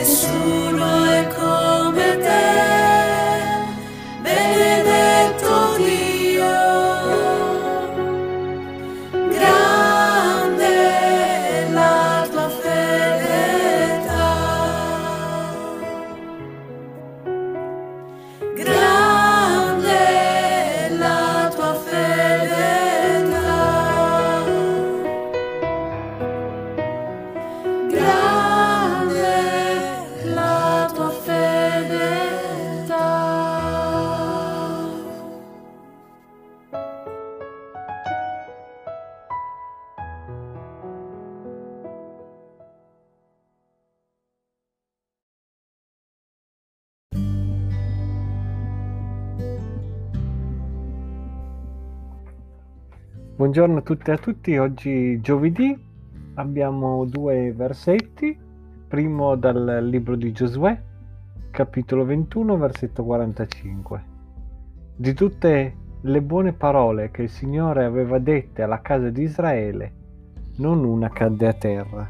nessuno è come Buongiorno a tutte e a tutti, oggi giovedì abbiamo due versetti, primo dal libro di Giosuè, capitolo 21, versetto 45. Di tutte le buone parole che il Signore aveva dette alla casa di Israele, non una cadde a terra,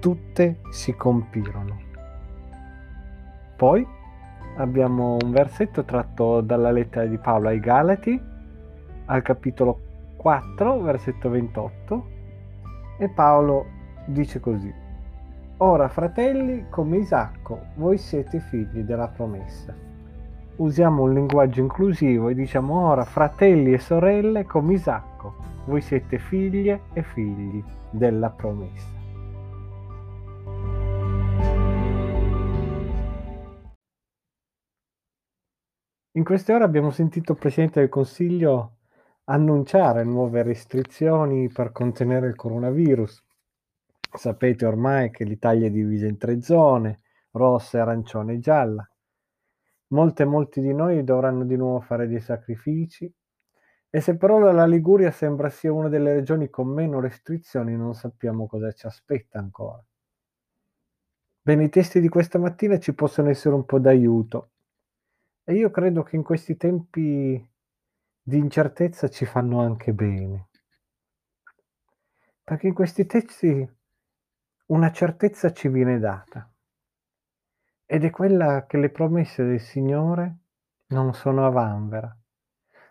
tutte si compirono. Poi abbiamo un versetto tratto dalla lettera di Paolo ai Galati, al capitolo 4 4, versetto 28, e Paolo dice così. Ora, fratelli, come Isacco, voi siete figli della promessa. Usiamo un linguaggio inclusivo e diciamo ora, fratelli e sorelle, come Isacco, voi siete figlie e figli della promessa. In queste ore abbiamo sentito il Presidente del Consiglio annunciare nuove restrizioni per contenere il coronavirus. Sapete ormai che l'Italia è divisa in tre zone, rossa, arancione e gialla. Molte, molti di noi dovranno di nuovo fare dei sacrifici e se però la Liguria sembra sia una delle regioni con meno restrizioni, non sappiamo cosa ci aspetta ancora. Bene, i testi di questa mattina ci possono essere un po' d'aiuto e io credo che in questi tempi di incertezza ci fanno anche bene. Perché in questi testi una certezza ci viene data ed è quella che le promesse del Signore non sono a vanvera,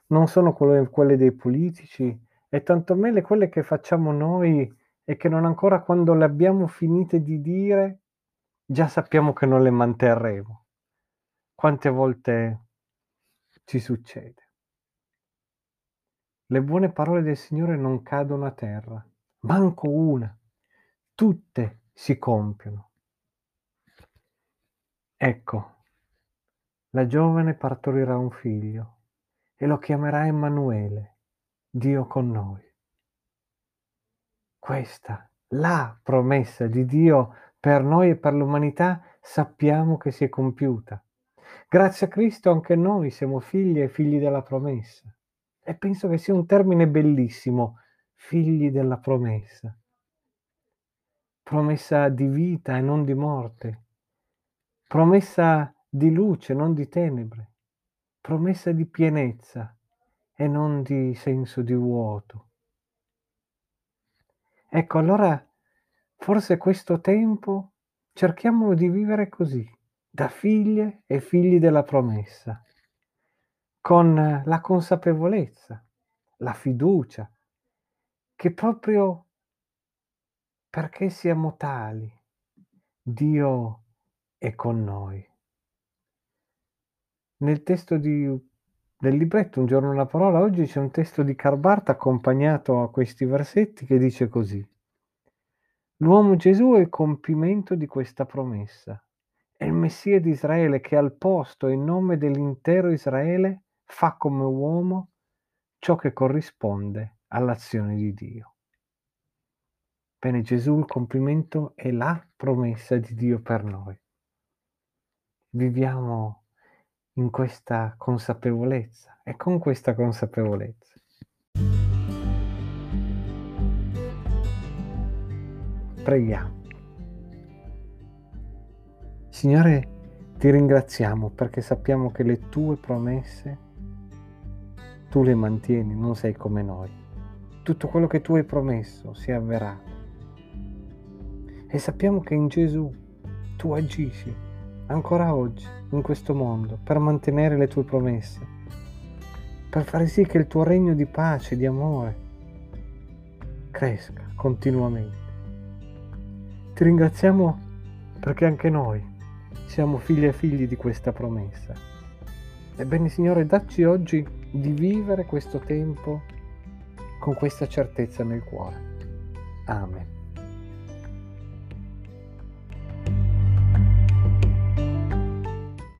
non sono quelle, dei politici e tantomeno quelle che facciamo noi e che non ancora quando le abbiamo finite di dire già sappiamo che non le manterremo. Quante volte ci succede? Le buone parole del Signore non cadono a terra, manco una, tutte si compiono. Ecco, la giovane partorirà un figlio e lo chiamerà Emanuele, Dio con noi. Questa, la promessa di Dio per noi e per l'umanità, sappiamo che si è compiuta. Grazie a Cristo anche noi siamo figli e figli della promessa. E penso che sia un termine bellissimo, figli della promessa. Promessa di vita e non di morte. Promessa di luce, non di tenebre. Promessa di pienezza e non di senso di vuoto. Ecco, allora forse questo tempo cerchiamolo di vivere così, da figlie e figli della promessa, con la consapevolezza, la fiducia, che proprio perché siamo tali, Dio è con noi. Nel testo di, del libretto Un giorno una parola, oggi c'è un testo di Carbarta accompagnato a questi versetti che dice così. L'uomo Gesù è il compimento di questa promessa. È il Messia di Israele che al posto e in nome dell'intero Israele fa come uomo ciò che corrisponde all'azione di Dio. Bene, Gesù il compimento è la promessa di Dio per noi. Viviamo in questa consapevolezza e con questa consapevolezza. Preghiamo. Signore, ti ringraziamo perché sappiamo che le tue promesse tu le mantieni, non sei come noi. Tutto quello che tu hai promesso si è avverato. E sappiamo che in Gesù tu agisci ancora oggi in questo mondo per mantenere le tue promesse, per fare sì che il tuo regno di pace, di amore cresca continuamente. Ti ringraziamo perché anche noi siamo figli e figli di questa promessa. Ebbene Signore, dacci oggi di vivere questo tempo con questa certezza nel cuore. Amen.